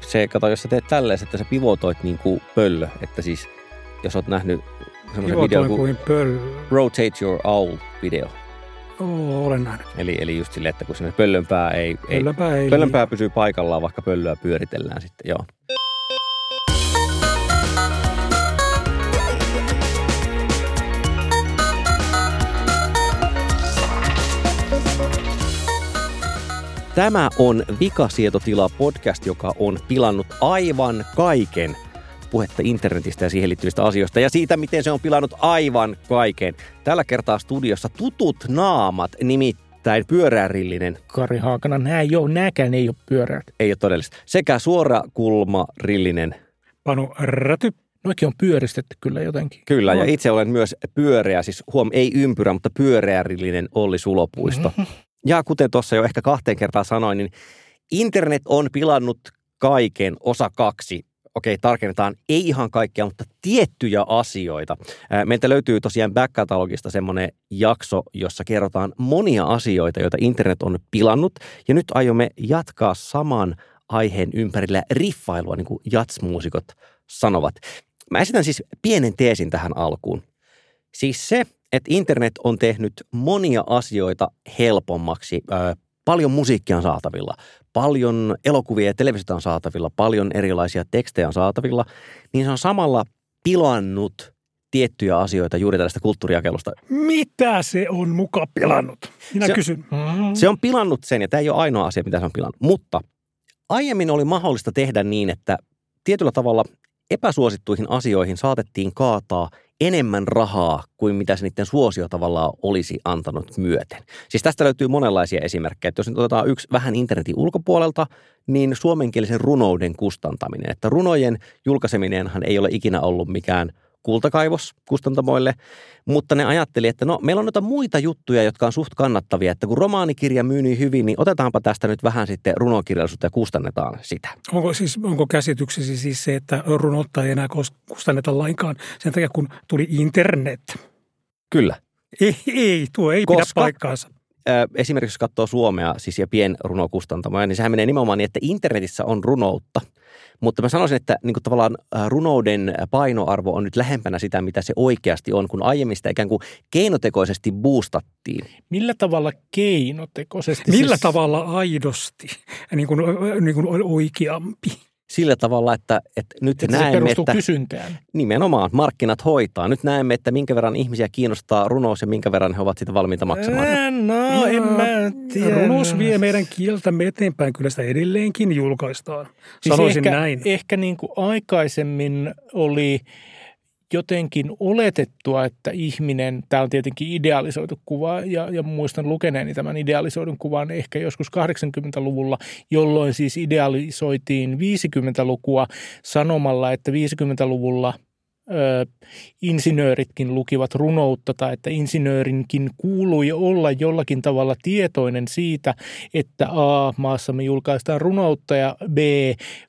Se, kato, jos sä teet tälleen, että sä pivotoit niin kuin pöllö, että siis jos oot nähnyt semmoisen videon kuin, kuin pöl... Rotate Your Owl-video. Oo, olen nähnyt. Eli, eli just silleen, että kun sinne pöllönpää ei... Pöllönpää ei... ei pöllönpää pysyy paikallaan, vaikka pöllöä pyöritellään sitten, joo. Tämä on Vikasietotila podcast, joka on pilannut aivan kaiken puhetta internetistä ja siihen liittyvistä asioista ja siitä, miten se on pilannut aivan kaiken. Tällä kertaa studiossa tutut naamat, nimittäin pyörärillinen. Kari Haakana, nää ei ole, nääkään ei ole pyöräät. Ei ole todellista. Sekä suorakulmarillinen. Panu Räty. Noikin on pyöristetty kyllä jotenkin. Kyllä, ja itse olen myös pyöreä, siis huom, ei ympyrä, mutta pyöreärillinen Olli Sulopuisto. Mm-hmm. Ja kuten tuossa jo ehkä kahteen kertaan sanoin, niin internet on pilannut kaiken osa kaksi. Okei, tarkennetaan ei ihan kaikkea, mutta tiettyjä asioita. Meiltä löytyy tosiaan back-katalogista semmoinen jakso, jossa kerrotaan monia asioita, joita internet on pilannut. Ja nyt aiomme jatkaa saman aiheen ympärillä riffailua, niin kuin jatsmuusikot sanovat. Mä esitän siis pienen teesin tähän alkuun. Siis se, että internet on tehnyt monia asioita helpommaksi. Paljon musiikkia on saatavilla, paljon elokuvia ja televisiota on saatavilla, paljon erilaisia tekstejä on saatavilla, niin se on samalla pilannut tiettyjä asioita juuri tällaista kulttuurijakelusta. Mitä se on muka pilannut? Minä se, kysyn. Se on pilannut sen, ja tämä ei ole ainoa asia, mitä se on pilannut. Mutta aiemmin oli mahdollista tehdä niin, että tietyllä tavalla epäsuosittuihin asioihin saatettiin kaataa – enemmän rahaa kuin mitä se niiden suosio tavallaan olisi antanut myöten. Siis tästä löytyy monenlaisia esimerkkejä. Että jos nyt otetaan yksi vähän internetin ulkopuolelta, niin suomenkielisen runouden kustantaminen. Että runojen julkaiseminenhan ei ole ikinä ollut mikään – kultakaivos kustantamoille, mutta ne ajatteli, että no meillä on noita muita juttuja, jotka on suht kannattavia, että kun romaanikirja myy niin hyvin, niin otetaanpa tästä nyt vähän sitten runokirjallisuutta ja kustannetaan sitä. Onko, siis, onko käsityksesi siis se, että runoutta ei enää kustanneta lainkaan sen takia, kun tuli internet? Kyllä. Ei, ei tuo ei Koska, pidä paikkaansa esimerkiksi jos katsoo Suomea siis ja pienrunokustantamoja, niin sehän menee nimenomaan niin, että internetissä on runoutta – mutta mä sanoisin, että niin kuin tavallaan runouden painoarvo on nyt lähempänä sitä, mitä se oikeasti on, kun aiemmin sitä ikään kuin keinotekoisesti boostattiin. Millä tavalla keinotekoisesti? Millä siis... tavalla aidosti, niin kuin, niin kuin oikeampi? Sillä tavalla, että, että nyt että näemme, että kysyntään. nimenomaan markkinat hoitaa. Nyt näemme, että minkä verran ihmisiä kiinnostaa runous ja minkä verran he ovat sitä valmiita maksamaan. Ää, no, en mä tiedä. Runous vie meidän kieltämme eteenpäin. Kyllä sitä edelleenkin julkaistaan. Siis Sanoisin ehkä, näin. Ehkä niin kuin aikaisemmin oli – jotenkin oletettua, että ihminen, tämä on tietenkin idealisoitu kuva ja, ja muistan lukeneeni tämän idealisoidun kuvan ehkä joskus 80-luvulla, jolloin siis idealisoitiin 50-lukua sanomalla, että 50-luvulla – ö, insinööritkin lukivat runoutta tai että insinöörinkin kuului olla jollakin tavalla tietoinen siitä, että A, maassamme julkaistaan runoutta ja B,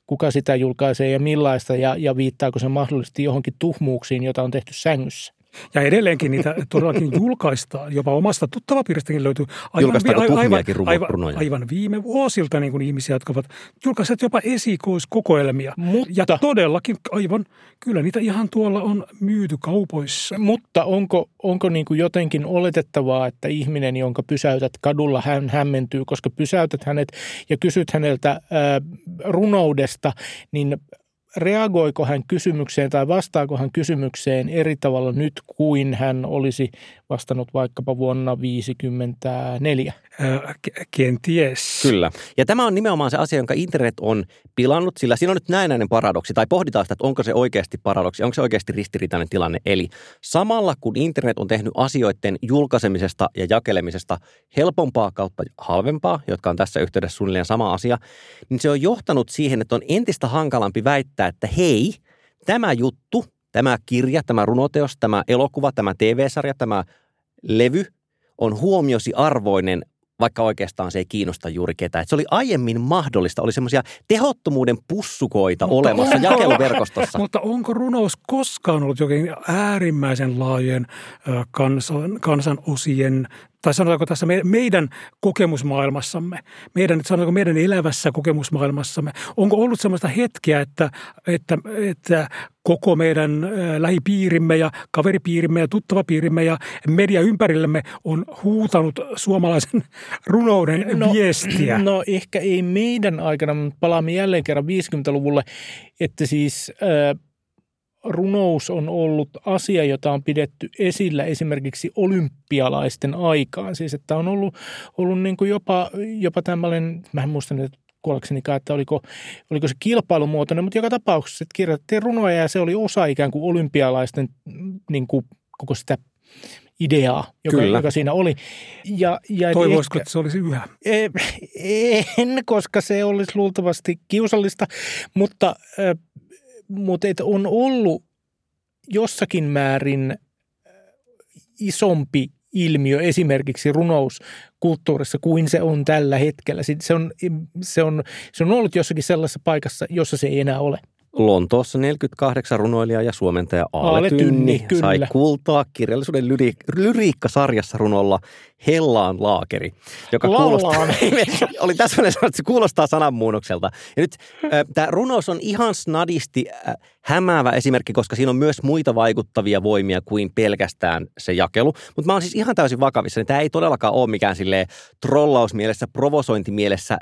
kuka sitä julkaisee ja millaista ja, ja viittaako se mahdollisesti johonkin tuhmuuksiin, jota on tehty sängyssä. Ja edelleenkin niitä todellakin julkaistaan. Jopa omasta tuttavapiiristäkin löytyy aivan, aivan, aivan, aivan, aivan viime vuosilta niin kuin ihmisiä, jotka ovat julkaiseet jopa esikoiskokoelmia. Mutta, ja todellakin aivan, kyllä niitä ihan tuolla on myyty kaupoissa. Mutta onko, onko niin kuin jotenkin oletettavaa, että ihminen, jonka pysäytät kadulla, hän hämmentyy, koska pysäytät hänet ja kysyt häneltä äh, runoudesta, niin reagoiko hän kysymykseen tai vastaako hän kysymykseen eri tavalla nyt kuin hän olisi vastannut vaikkapa vuonna 1954? Äh, kenties. Kyllä. Ja tämä on nimenomaan se asia, jonka internet on pilannut, sillä siinä on nyt näinäinen paradoksi, tai pohditaan sitä, että onko se oikeasti paradoksi, onko se oikeasti ristiriitainen tilanne. Eli samalla kun internet on tehnyt asioiden julkaisemisesta ja jakelemisesta helpompaa kautta halvempaa, jotka on tässä yhteydessä suunnilleen sama asia, niin se on johtanut siihen, että on entistä hankalampi väittää, että hei, tämä juttu, tämä kirja, tämä runoteos, tämä elokuva, tämä TV-sarja, tämä levy on huomiosi arvoinen vaikka oikeastaan se ei kiinnosta juuri ketään. Et se oli aiemmin mahdollista, oli semmoisia tehottomuuden pussukoita mutta olemassa onko, jakeluverkostossa. Mutta onko runous koskaan ollut jokin äärimmäisen laajojen kansan, kansanosien tai sanotaanko tässä meidän kokemusmaailmassamme, meidän, sanotaanko meidän elävässä kokemusmaailmassamme, onko ollut sellaista hetkeä, että, että, että koko meidän lähipiirimme ja kaveripiirimme ja tuttavapiirimme ja media ympärillemme on huutanut suomalaisen runouden no, viestiä? No ehkä ei meidän aikana, mutta palaamme jälleen kerran 50-luvulle, että siis äh, runous on ollut asia, jota on pidetty esillä esimerkiksi olympialaisten aikaan. Siis että on ollut, ollut niin kuin jopa, jopa tämmöinen, mä en muista nyt kuoleksenikaan, että oliko, oliko se kilpailumuotoinen, mutta joka tapauksessa että kirjoitettiin runoja ja se oli osa ikään kuin olympialaisten niin kuin koko sitä ideaa, joka, joka siinä oli. Ja, ja Toivoisiko, ehkä, että se olisi yhä? En, koska se olisi luultavasti kiusallista, mutta mutta et on ollut jossakin määrin äh, isompi ilmiö esimerkiksi runouskulttuurissa kuin se on tällä hetkellä. Se on, se on, se on ollut jossakin sellaisessa paikassa, jossa se ei enää ole. Lontoossa 48 runoilija ja suomentaja Aale Tynni, Tynni sai kultaa kirjallisuuden lyri, lyriikkasarjassa runolla Hellaan laakeri, joka kuulostaa, oli täsmälleen sanottu, että se kuulostaa sananmuunnokselta. Ja nyt äh, tämä runous on ihan snadisti äh, hämäävä esimerkki, koska siinä on myös muita vaikuttavia voimia kuin pelkästään se jakelu. Mutta mä oon siis ihan täysin vakavissa, niin tämä ei todellakaan ole mikään sille trollausmielessä, provosointimielessä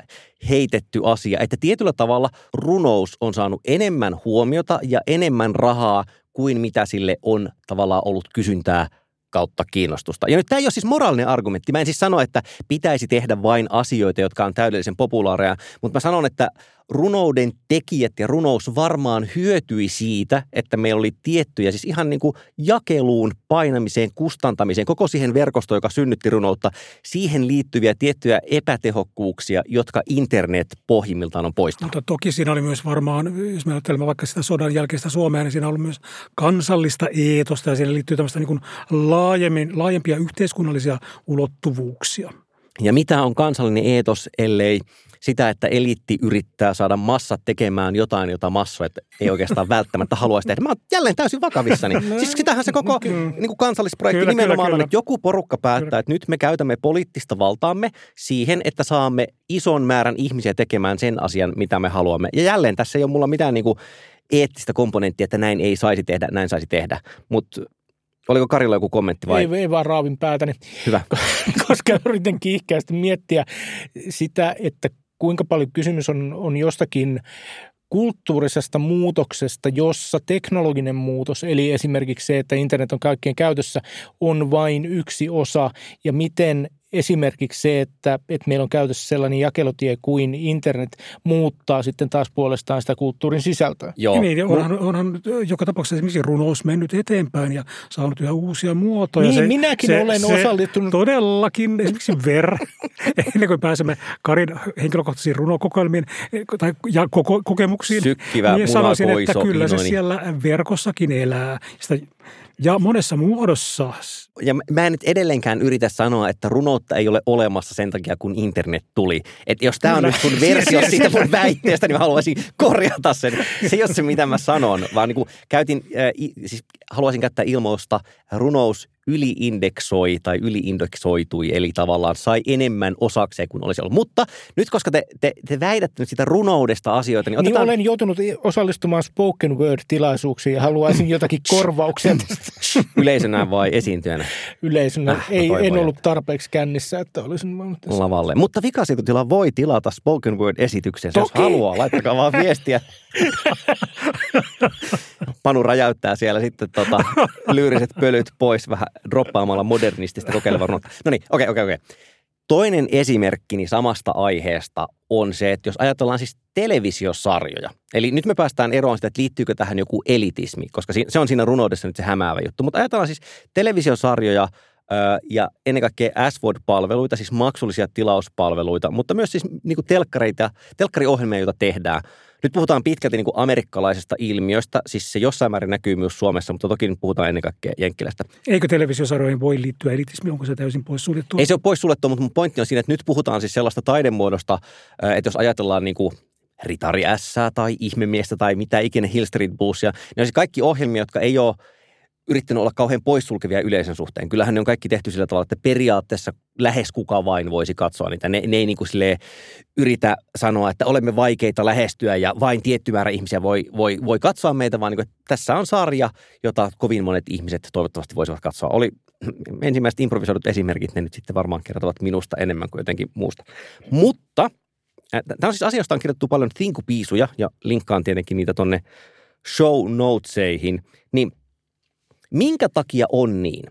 heitetty asia, että tietyllä tavalla runous on saanut enemmän huomiota ja enemmän rahaa kuin mitä sille on tavallaan ollut kysyntää kautta kiinnostusta. Ja nyt tämä ei ole siis moraalinen argumentti. Mä en siis sano, että pitäisi tehdä vain asioita, jotka on täydellisen populaareja, mutta mä sanon, että runouden tekijät ja runous varmaan hyötyi siitä, että meillä oli tiettyjä, siis ihan niin kuin jakeluun, painamiseen, kustantamiseen, koko siihen verkostoon, joka synnytti runoutta, siihen liittyviä tiettyjä epätehokkuuksia, jotka internet pohjimmiltaan on poistanut. Mutta toki siinä oli myös varmaan, jos me ajattelemme vaikka sitä sodan jälkeistä Suomea, niin siinä ollut myös kansallista eetosta ja siinä liittyy tämmöistä niin kuin laajemmin, laajempia yhteiskunnallisia ulottuvuuksia. Ja mitä on kansallinen eetos, ellei sitä, että eliitti yrittää saada massat tekemään jotain, jota massoit ei oikeastaan välttämättä haluaisi tehdä. Mä oon jälleen täysin vakavissani. No, siis sitähän se koko niin kuin kansallisprojekti kyllä, nimenomaan kyllä, on, että joku porukka päättää, kyllä. että nyt me käytämme poliittista valtaamme siihen, että saamme ison määrän ihmisiä tekemään sen asian, mitä me haluamme. Ja jälleen tässä ei ole mulla mitään niin kuin eettistä komponenttia, että näin ei saisi tehdä, näin saisi tehdä. Mutta Oliko Karilla joku kommentti vai? Ei, ei vaan raavin päätäni. Hyvä. Koska yritän kiihkeästi miettiä sitä, että kuinka paljon kysymys on, on jostakin kulttuurisesta muutoksesta, jossa teknologinen muutos, eli esimerkiksi se, että internet on kaikkien käytössä, on vain yksi osa ja miten esimerkiksi se, että, että meillä on käytössä sellainen jakelutie kuin internet muuttaa sitten taas puolestaan sitä kulttuurin sisältöä. Joo. Niin, onhan, onhan joka tapauksessa esimerkiksi runous mennyt eteenpäin ja saanut yhä uusia muotoja. Niin, se, minäkin se, olen se osallistunut. Todellakin, esimerkiksi Ver, ennen kuin pääsemme Karin henkilökohtaisiin runokokoelmiin tai ja koko, kokemuksiin, Sykkivä niin sanoisin, että kyllä se siellä verkossakin elää. Sitä ja monessa muodossa. Ja mä en nyt edelleenkään yritä sanoa, että runoutta ei ole olemassa sen takia, kun internet tuli. Että jos tämä on nyt sun versio siitä mun väitteestä, niin mä haluaisin korjata sen. Se ei ole se, mitä mä sanon, vaan niin kuin käytin, äh, siis haluaisin käyttää ilmausta runous yliindeksoi tai yliindeksoitui, eli tavallaan sai enemmän osakseen kuin olisi ollut. Mutta nyt, koska te, te, te väitätte nyt sitä runoudesta asioita, niin, niin otetaan... niin olen joutunut osallistumaan spoken word-tilaisuuksiin ja haluaisin jotakin korvauksia Yleisönä vai esiintyjänä? Yleisönä. Äh, Ei, en ollut tarpeeksi kännissä, että olisin Lavalle. Mutta vikasietotila voi tilata spoken word-esityksen, jos haluaa. Laittakaa vaan viestiä. Panu räjäyttää siellä sitten tota, lyyriset pölyt pois vähän droppaamalla modernistista kokeilevaa No niin, okei, okei, okei. Toinen esimerkkini samasta aiheesta on se, että jos ajatellaan siis televisiosarjoja, eli nyt me päästään eroon sitä, että liittyykö tähän joku elitismi, koska se on siinä runoudessa nyt se hämäävä juttu, mutta ajatellaan siis televisiosarjoja ja ennen kaikkea SVOD-palveluita, siis maksullisia tilauspalveluita, mutta myös siis niin kuin telkkareita, telkkariohjelmia, joita tehdään – nyt puhutaan pitkälti niin kuin amerikkalaisesta ilmiöstä, siis se jossain määrin näkyy myös Suomessa, mutta toki nyt puhutaan ennen kaikkea Jenkkilästä. Eikö televisiosarjoihin voi liittyä elitismi, onko se täysin poissuljettu? Ei se ole poissuljettu, mutta mun pointti on siinä, että nyt puhutaan siis sellaista taidemuodosta, että jos ajatellaan niin kuin Ritari S tai Ihmemiestä tai mitä ikinä Hill Street Bluesia, niin on siis kaikki ohjelmia, jotka ei ole yrittänyt olla kauhean poissulkevia yleisön suhteen. Kyllähän ne on kaikki tehty sillä tavalla, että periaatteessa lähes kuka vain voisi katsoa niitä. Ne, ne ei niin kuin yritä sanoa, että olemme vaikeita lähestyä ja vain tietty määrä ihmisiä voi, voi, voi katsoa meitä, vaan niin kuin, tässä on sarja, jota kovin monet ihmiset toivottavasti voisivat katsoa. Oli ensimmäiset improvisoidut esimerkit, ne nyt sitten varmaan kertovat minusta enemmän kuin jotenkin muusta. Mutta Tämä on siis asia, josta on kirjoittu paljon Thinku-piisuja ja linkkaan tietenkin niitä tonne show notesihin. Minkä takia on niin,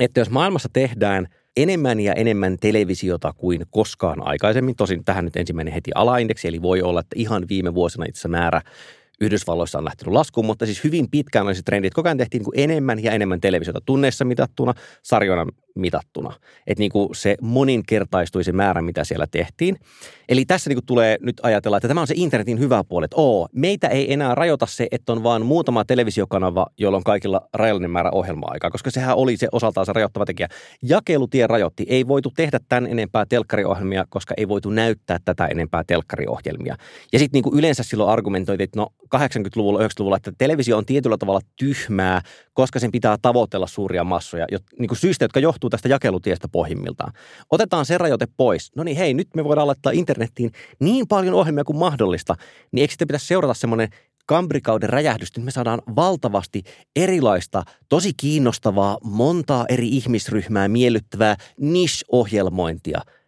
että jos maailmassa tehdään enemmän ja enemmän televisiota kuin koskaan aikaisemmin, tosin tähän nyt ensimmäinen heti alaindeksi, eli voi olla, että ihan viime vuosina itse määrä Yhdysvalloissa on lähtenyt laskuun, mutta siis hyvin pitkään oli se trendi, että koko ajan tehtiin niin enemmän ja enemmän televisiota tunneissa mitattuna, sarjoina mitattuna. Että niin kuin se moninkertaistui se määrä, mitä siellä tehtiin. Eli tässä niin tulee nyt ajatella, että tämä on se internetin hyvä puoli, että oo, meitä ei enää rajoita se, että on vaan muutama televisiokanava, jolla on kaikilla rajallinen määrä ohjelma-aikaa, koska sehän oli se osaltaan se rajoittava tekijä. Jakelutie rajoitti. Ei voitu tehdä tämän enempää telkkariohjelmia, koska ei voitu näyttää tätä enempää telkkariohjelmia. Ja sitten niin yleensä silloin argumentoitiin, että no 80-luvulla, 90-luvulla, että televisio on tietyllä tavalla tyhmää, koska sen pitää tavoitella suuria massoja, niin kuin syistä, jotka johtuu tästä jakelutiestä pohjimmiltaan. Otetaan se rajoite pois. No niin, hei, nyt me voidaan laittaa internettiin niin paljon ohjelmia kuin mahdollista, niin eikö sitten pitäisi seurata semmoinen kambrikauden räjähdys, niin me saadaan valtavasti erilaista, tosi kiinnostavaa, montaa eri ihmisryhmää miellyttävää niche-ohjelmointia –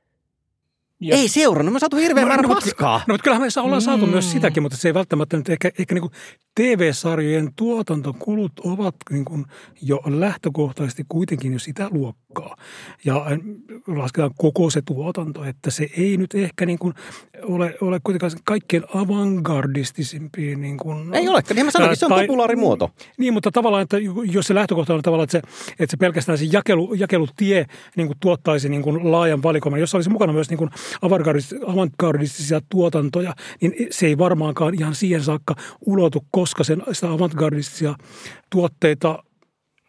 ja. Ei seurannut, me saatu hirveän no, määrä no, paskaa. No, mutta kyllähän me ollaan saatu mm. myös sitäkin, mutta se ei välttämättä nyt ehkä, ehkä niin TV-sarjojen tuotantokulut ovat niin kuin jo lähtökohtaisesti kuitenkin jo sitä luokkaa. Ja äh, lasketaan koko se tuotanto, että se ei nyt ehkä niin kuin ole, ole kuitenkaan kaikkein avantgardistisimpiin. Niin kuin, ei ole, niin mä sanoinkin, se on populaari muoto. Niin, mutta tavallaan, että jos se lähtökohta on tavallaan, että se, että se pelkästään se jakelu, jakelutie niin kuin tuottaisi niin kuin laajan valikoiman, jos olisi mukana myös niin kuin avantgardistisia tuotantoja, niin se ei varmaankaan ihan siihen saakka ulotu, koska sen, sitä avantgardistisia tuotteita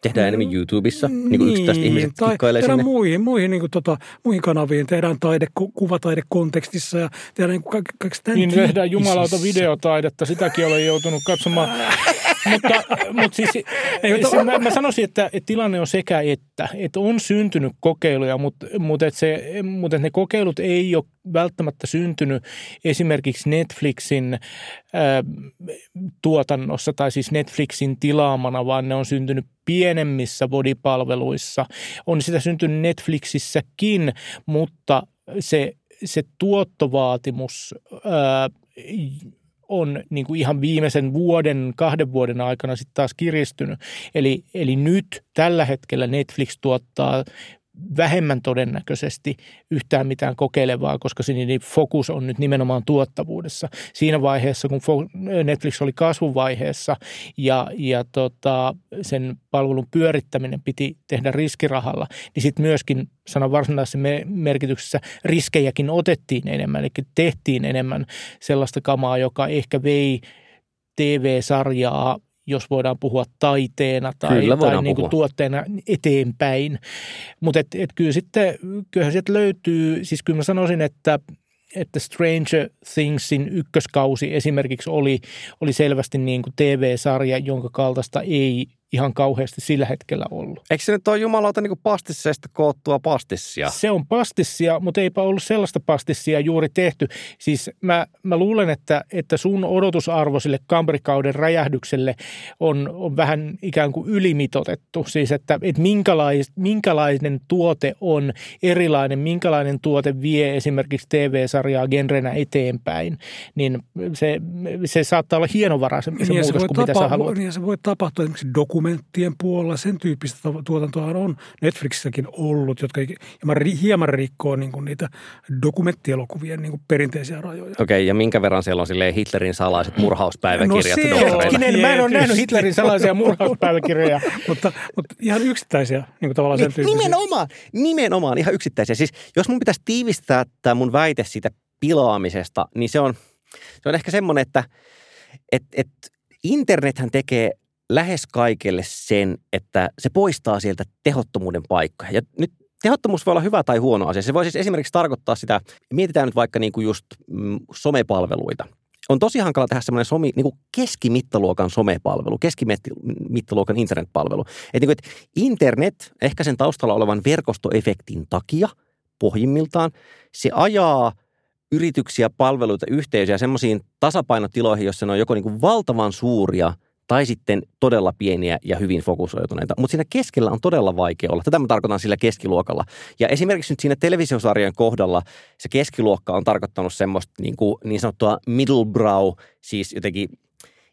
Tehdään enemmän YouTubessa, niin, niin kuin yksittäiset ihmiset tai kikkailee sinne. muihin, muihin, niin kuin tota, muihin kanaviin, tehdään taide, kuvataidekontekstissa ja tehdään niin kuin kaikki Niin tehdään jumalauta videotaidetta, sitäkin olen joutunut katsomaan. mutta, mutta siis, Ei, siis mä, mä sanoisin, että, että tilanne on sekä että. Että on syntynyt kokeiluja, mutta, mutta, että se, mutta että ne kokeilut ei ole välttämättä syntynyt esimerkiksi Netflixin äh, tuotannossa tai siis Netflixin tilaamana, vaan ne on syntynyt pienemmissä bodipalveluissa. On sitä syntynyt Netflixissäkin, mutta se, se tuottovaatimus ää, on niin kuin ihan viimeisen vuoden, kahden vuoden aikana sitten taas kiristynyt. Eli, eli nyt tällä hetkellä Netflix tuottaa vähemmän todennäköisesti yhtään mitään kokeilevaa, koska se niin fokus on nyt nimenomaan tuottavuudessa. Siinä vaiheessa, kun Netflix oli kasvuvaiheessa ja, ja tota, sen palvelun pyörittäminen piti tehdä riskirahalla, niin sitten myöskin sanan varsinaisessa merkityksessä riskejäkin otettiin enemmän, eli tehtiin enemmän sellaista kamaa, joka ehkä vei TV-sarjaa jos voidaan puhua taiteena tai, kyllä tai niin kuin tuotteena eteenpäin. Mutta et, et kyllä sitten, kyllähän sieltä löytyy, siis kyllä mä sanoisin, että että Stranger Thingsin ykköskausi esimerkiksi oli, oli selvästi niin kuin TV-sarja, jonka kaltaista ei ihan kauheasti sillä hetkellä ollut. Eikö se nyt ole jumalauta niin pastisseista koottua pastissia? Se on pastissia, mutta eipä ollut sellaista pastissia juuri tehty. Siis mä, mä luulen, että, että sun odotusarvo sille kambrikauden räjähdykselle on, on vähän ikään kuin ylimitotettu. Siis että, että minkälais, minkälainen tuote on erilainen, minkälainen tuote vie esimerkiksi TV-sarjaa genrenä eteenpäin, niin se, se saattaa olla hienovaraisempi se niin muutos kuin tapa- mitä sä haluat. Niin se voi tapahtua esimerkiksi doku dokumenttien puolella sen tyyppistä tuotantoa on Netflixissäkin ollut, jotka hieman rikkoo niin kuin niitä dokumenttielokuvien niin kuin perinteisiä rajoja. Okei, okay, ja minkä verran siellä on silleen Hitlerin salaiset murhauspäiväkirjat? No hetkinen, mä en ole nähnyt Hitlerin salaisia murhauspäiväkirjoja. mutta, mutta ihan yksittäisiä niin kuin tavallaan sen tyyppisiä. Nimenomaan, nimenomaan ihan yksittäisiä. Siis jos mun pitäisi tiivistää tämä mun väite siitä pilaamisesta, niin se on, se on ehkä semmoinen, että et, et internethän tekee lähes kaikelle sen, että se poistaa sieltä tehottomuuden paikkoja. Ja nyt tehottomuus voi olla hyvä tai huono asia. Se voi siis esimerkiksi tarkoittaa sitä, mietitään nyt vaikka niin kuin just mm, somepalveluita. on tosi hankala tehdä semmoinen somi, niin kuin keskimittaluokan somepalvelu, keskimittaluokan internetpalvelu. Et niin kuin, että internet, ehkä sen taustalla olevan verkostoefektin takia pohjimmiltaan, se ajaa yrityksiä, palveluita, yhteisöjä semmoisiin tasapainotiloihin, jossa ne on joko niin kuin valtavan suuria – tai sitten todella pieniä ja hyvin fokusoituneita. Mutta siinä keskellä on todella vaikea olla. Tätä mä tarkoitan sillä keskiluokalla. Ja esimerkiksi nyt siinä televisiosarjan kohdalla se keskiluokka on tarkoittanut semmoista niin, kuin, niin sanottua middle brow, siis jotenkin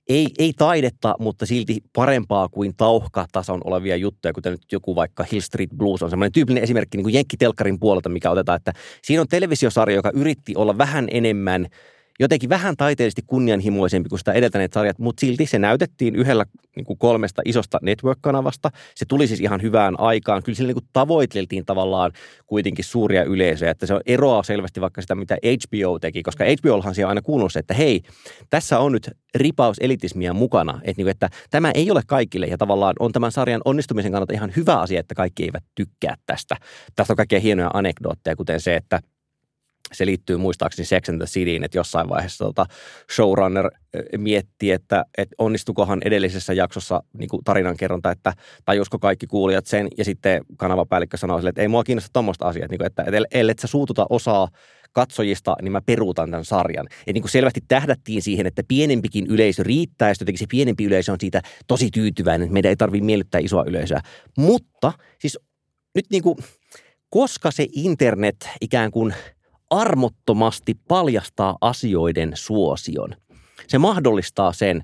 ei, ei taidetta, mutta silti parempaa kuin tauhkatason olevia juttuja, kuten nyt joku vaikka Hill Street Blues on semmoinen tyypillinen esimerkki niin kuin Jenkki-telkkarin puolelta, mikä otetaan, että siinä on televisiosarja, joka yritti olla vähän enemmän – jotenkin vähän taiteellisesti kunnianhimoisempi kuin sitä edeltäneet sarjat, mutta silti se näytettiin yhdellä niin kuin kolmesta isosta network-kanavasta. Se tuli siis ihan hyvään aikaan. Kyllä sillä niin kuin tavoiteltiin tavallaan kuitenkin suuria yleisöjä, että se on eroa selvästi vaikka sitä, mitä HBO teki, koska HBOllahan siellä on aina kuulunut se, että hei, tässä on nyt ripaus elitismia mukana, että, niin kuin, että tämä ei ole kaikille ja tavallaan on tämän sarjan onnistumisen kannalta ihan hyvä asia, että kaikki eivät tykkää tästä. Tästä on kaikkia hienoja anekdootteja, kuten se, että – se liittyy muistaakseni Sex and the Cityin, että jossain vaiheessa tota showrunner mietti, että, että onnistukohan edellisessä jaksossa niin kuin tarinankerronta, että tajusko kaikki kuulijat sen, ja sitten kanavapäällikkö sanoi sille, että ei mua kiinnosta tuommoista asiaa, että, että, että ellei sä suututa osaa katsojista, niin mä peruutan tämän sarjan. Ja niin kuin selvästi tähdättiin siihen, että pienempikin yleisö riittää, jotenkin se pienempi yleisö on siitä tosi tyytyväinen, että meidän ei tarvitse miellyttää isoa yleisöä. Mutta siis nyt niin kuin, koska se internet ikään kuin – armottomasti paljastaa asioiden suosion, se mahdollistaa sen,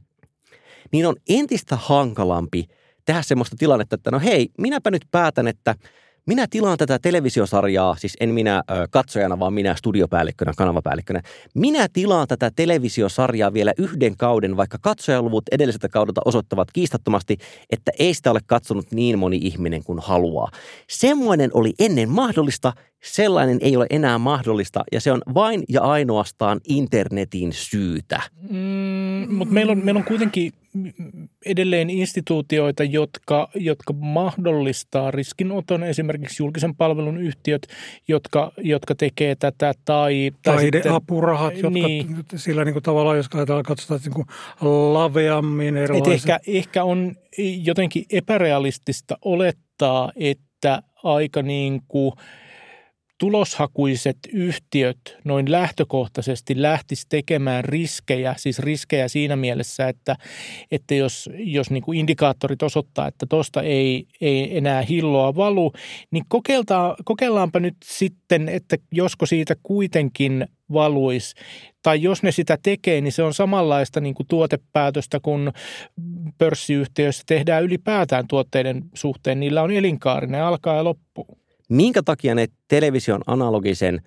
niin on entistä hankalampi tehdä semmoista tilannetta, että no hei, minäpä nyt päätän, että – minä tilaan tätä televisiosarjaa, siis en minä katsojana, vaan minä studiopäällikkönä, kanavapäällikkönä. Minä tilaan tätä televisiosarjaa vielä yhden kauden, vaikka katsojaluvut edelliseltä kaudelta osoittavat kiistattomasti, että ei sitä ole katsonut niin moni ihminen kuin haluaa. Semmoinen oli ennen mahdollista, sellainen ei ole enää mahdollista ja se on vain ja ainoastaan internetin syytä. Mm, mutta meillä on, meillä on kuitenkin edelleen instituutioita, jotka, jotka mahdollistaa riskinoton, esimerkiksi julkisen palvelun yhtiöt, jotka, jotka tekee tätä. Tai, tai Taideapurahat, jotka niin, sillä niin kuin tavallaan, jos katsotaan niin kuin laveammin erilaiset. ehkä, ehkä on jotenkin epärealistista olettaa, että aika niin kuin – tuloshakuiset yhtiöt noin lähtökohtaisesti lähtis tekemään riskejä, siis riskejä siinä mielessä, että, että jos, jos niin kuin indikaattorit osoittaa, että tuosta ei, ei enää hilloa valu, niin kokeillaanpa nyt sitten, että josko siitä kuitenkin valuisi. Tai jos ne sitä tekee, niin se on samanlaista niin kuin tuotepäätöstä kuin pörssiyhtiöissä tehdään ylipäätään tuotteiden suhteen. Niillä on elinkaari, ne alkaa ja loppuu. Minkä takia ne television analogisen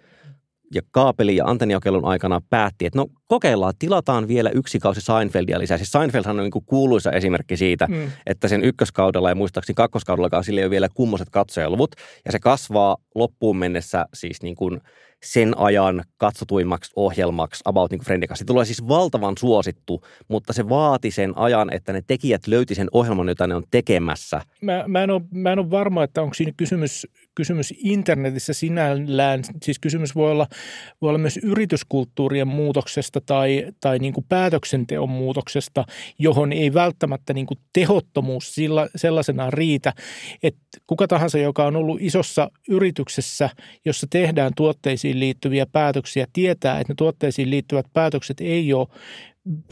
ja kaapeli- ja antenniokelun aikana päätti, että no kokeillaan, tilataan vielä yksi kausi Seinfeldia lisää. Siis Seinfeldhan on niin kuin kuuluisa esimerkki siitä, mm. että sen ykköskaudella ja muistaakseni kakkoskaudellakaan sille ei ole vielä kummoset katsojaluvut. Ja se kasvaa loppuun mennessä siis niin kuin – sen ajan katsotuimmaksi ohjelmaksi About niin Friendin Se tulee siis valtavan suosittu, mutta se vaati sen ajan, että ne tekijät löyti sen ohjelman, jota ne on tekemässä. Mä, mä, en, ole, mä en ole varma, että onko siinä kysymys, kysymys internetissä sinällään. Siis kysymys voi olla, voi olla myös yrityskulttuurien muutoksesta tai, tai niin kuin päätöksenteon muutoksesta, johon ei välttämättä niin kuin tehottomuus sillä, sellaisenaan riitä. Että kuka tahansa, joka on ollut isossa yrityksessä, jossa tehdään tuotteisiin tuotteisiin liittyviä päätöksiä tietää, että ne tuotteisiin liittyvät päätökset ei ole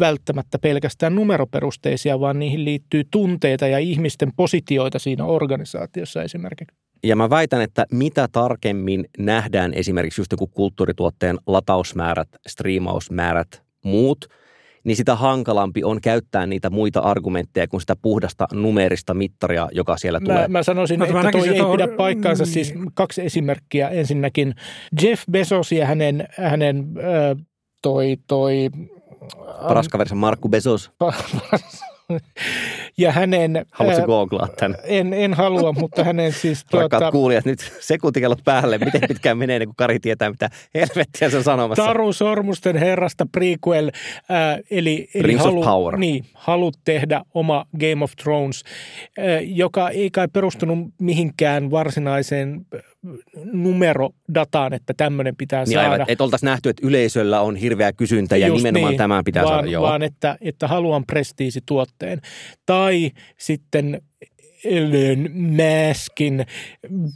välttämättä pelkästään numeroperusteisia, vaan niihin liittyy tunteita ja ihmisten positioita siinä organisaatiossa esimerkiksi. Ja mä väitän, että mitä tarkemmin nähdään esimerkiksi just joku kulttuurituotteen latausmäärät, striimausmäärät, muut – niin sitä hankalampi on käyttää niitä muita argumentteja kuin sitä puhdasta numerista mittaria, joka siellä mä, tulee. Mä sanoisin, no, että toi ei on... pidä paikkaansa. Siis kaksi esimerkkiä. Ensinnäkin Jeff Bezos ja hänen, hänen äh, toi, toi Paras kaverissa Markku Bezos. ja hänen... Haluatko googlaa tämän? En, en halua, mutta hänen siis... Rakkaat tuota, kuulijat, nyt sekuntikellot päälle. Miten pitkään menee, niin kun Kari tietää, mitä helvettiä se on sanomassa. Taru Sormusten herrasta prequel, äh, eli, eli halu, Power. Niin, halut tehdä oma Game of Thrones, äh, joka ei kai perustunut mihinkään varsinaiseen numerodataan, että tämmöinen pitää Niin saada. aivan, että oltaisiin nähty, että yleisöllä on hirveä kysyntä ja Just nimenomaan niin, tämän pitää vaan, saada. Joo. Vaan että, että haluan prestiisituotteen. Tai sitten Elon Muskin,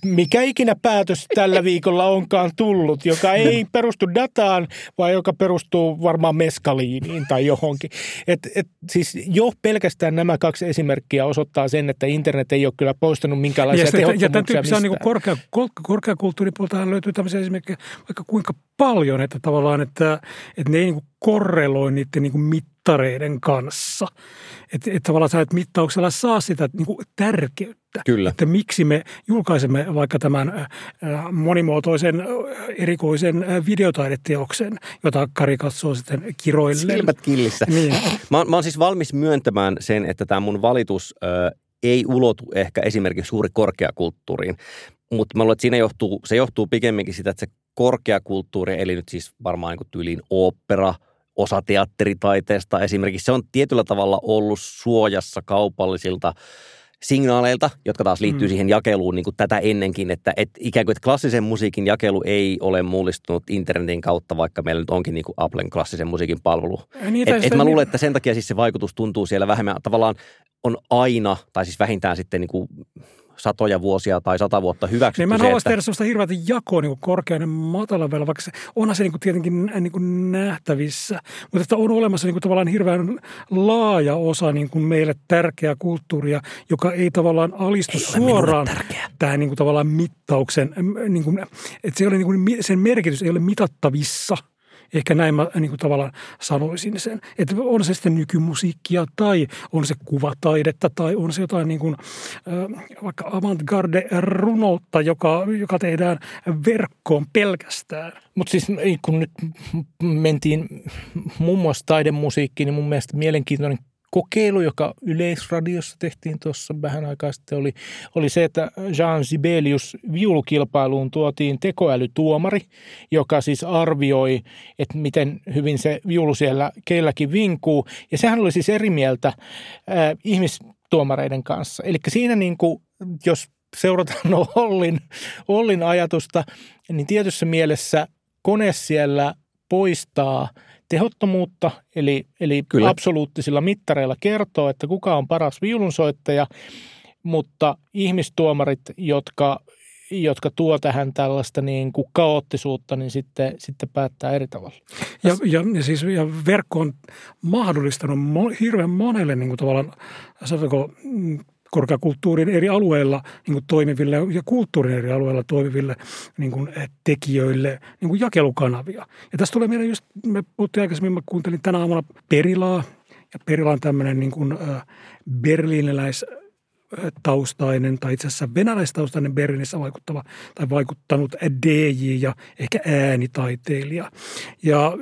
mikä ikinä päätös tällä viikolla onkaan tullut, joka ei perustu dataan, vaan joka perustuu varmaan meskaliiniin tai johonkin. Et, et, siis jo pelkästään nämä kaksi esimerkkiä osoittaa sen, että internet ei ole kyllä poistanut minkäänlaisia Ja, sitä- ja tämän tehottomuuksia tyyppisiä on niin korkea, kor- korkeakulttuuripuolta löytyy tämmöisiä esimerkkejä vaikka kuinka paljon, että tavallaan, että, että ne ei niin korreloi niiden niin mittareiden kanssa. Että, että tavallaan sä et mittauksella saa sitä niin kuin tärkeyttä. Kyllä. Että miksi me julkaisemme vaikka tämän äh, äh, monimuotoisen äh, erikoisen videotaideteoksen, jota Kari katsoo sitten kiroilleen. Silmät killissä. Niin. Mä, oon- mä oon siis valmis myöntämään sen, että tämä mun valitus ö, ei ulotu ehkä esimerkiksi suuri korkeakulttuuriin. Mutta mä luulen, että siinä johtuu, se johtuu pikemminkin sitä, että se korkeakulttuuri, eli nyt siis varmaan niin kuin tyyliin opera, osa teatteritaiteesta esimerkiksi, se on tietyllä tavalla ollut suojassa kaupallisilta signaaleilta, jotka taas liittyy Mm. siihen jakeluun niin kuin tätä ennenkin, että et ikään kuin että klassisen musiikin jakelu ei ole mullistunut internetin kautta, vaikka meillä nyt onkin niin kuin Applen klassisen musiikin palvelu. Niin, Et, et mä luulen, että sen takia siis se vaikutus tuntuu siellä vähemmän. Tavallaan on aina, tai siis vähintään sitten niin kuin satoja vuosia tai sata vuotta hyväksytty Niin mä en halua että, tehdä sellaista hirveätä jakoa niin korkean ja matalan välillä, vaikka se, onhan se niin kuin tietenkin niin kuin nähtävissä. Mutta että on olemassa niin kuin tavallaan hirveän laaja osa niin kuin meille tärkeää kulttuuria, joka ei tavallaan alistu suoraan tähän niin kuin tavallaan mittauksen. Niin kuin, että se ei ole niin kuin, sen merkitys ei ole mitattavissa – Ehkä näin mä niin kuin tavallaan sanoisin sen. Että on se sitten nykymusiikkia tai on se kuvataidetta tai on se jotain niin kuin, vaikka avantgarde-runoutta, joka, joka tehdään verkkoon pelkästään. Mutta siis kun nyt mentiin muun muassa taidemusiikkiin, niin mun mielestä mielenkiintoinen kokeilu, joka Yleisradiossa tehtiin tuossa vähän aikaa sitten, oli, oli se, että Jean Sibelius viulukilpailuun tuotiin tekoälytuomari, joka siis arvioi, että miten hyvin se viulu siellä keilläkin vinkuu. Ja sehän oli siis eri mieltä äh, ihmistuomareiden kanssa. Eli siinä niin kuin, jos seurataan Ollin, Ollin ajatusta, niin tietyssä mielessä kone siellä poistaa tehottomuutta, eli, eli Kyllä. absoluuttisilla mittareilla kertoo, että kuka on paras viulunsoittaja, mutta ihmistuomarit, jotka, jotka tuo tähän tällaista niin kuin kaoottisuutta, niin sitten, sitten päättää eri tavalla. Ja, ja, ja, siis, ja verkko on mahdollistanut mo, hirveän monelle niin kuin tavallaan, sanotaanko, korkeakulttuurin eri alueilla niin kuin toimiville ja kulttuurin eri alueilla toimiville niin kuin eh, tekijöille niin kuin jakelukanavia. Ja tästä tulee meidän just, me puhuttiin aikaisemmin, mä kuuntelin tänä aamuna Perilaa, ja Perila on tämmöinen niin kuin, äh, berliiniläis taustainen tai itse asiassa venäläistaustainen Berliinissä vaikuttava tai vaikuttanut DJ ja ehkä äänitaiteilija. Ja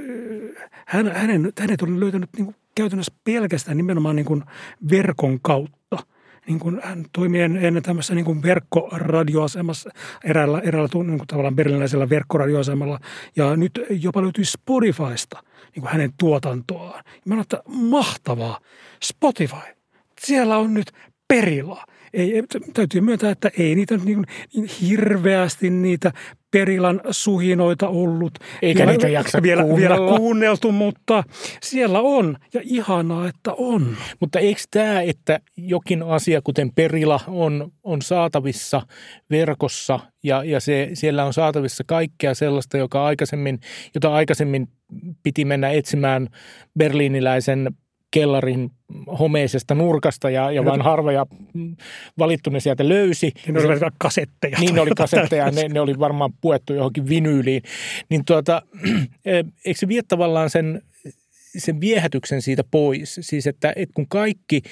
hän, hänen, hänet oli löytänyt niin kuin käytännössä pelkästään nimenomaan niin kuin verkon kautta. Niin kuin hän toimii ennen tämmöisessä niin kuin verkkoradioasemassa, eräällä, eräällä niin kuin tavallaan berliiniläisellä verkkoradioasemalla. Ja nyt jopa löytyy Spotifysta niin kuin hänen tuotantoaan. Mä että mahtavaa, Spotify. Siellä on nyt perila. Ei, täytyy myöntää, että ei niitä niin, niin hirveästi niitä Perilan suhinoita ollut. Eikä vielä, niitä jaksa vielä, vielä kuunneltu, mutta siellä on ja ihanaa, että on. Mutta eikö tämä, että jokin asia, kuten perila, on, on saatavissa verkossa ja, ja se, siellä on saatavissa kaikkea sellaista, joka aikaisemmin, jota aikaisemmin piti mennä etsimään berliiniläisen kellarin homeisesta nurkasta ja, ja vain harvoja valittu ne sieltä löysi. Ja ne olivat kasetteja. Niin ne oli kasetteja, ne, ne oli varmaan puettu johonkin vinyyliin. Niin tuota, eikö se vie tavallaan sen, sen viehätyksen siitä pois? Siis että, että kun kaikki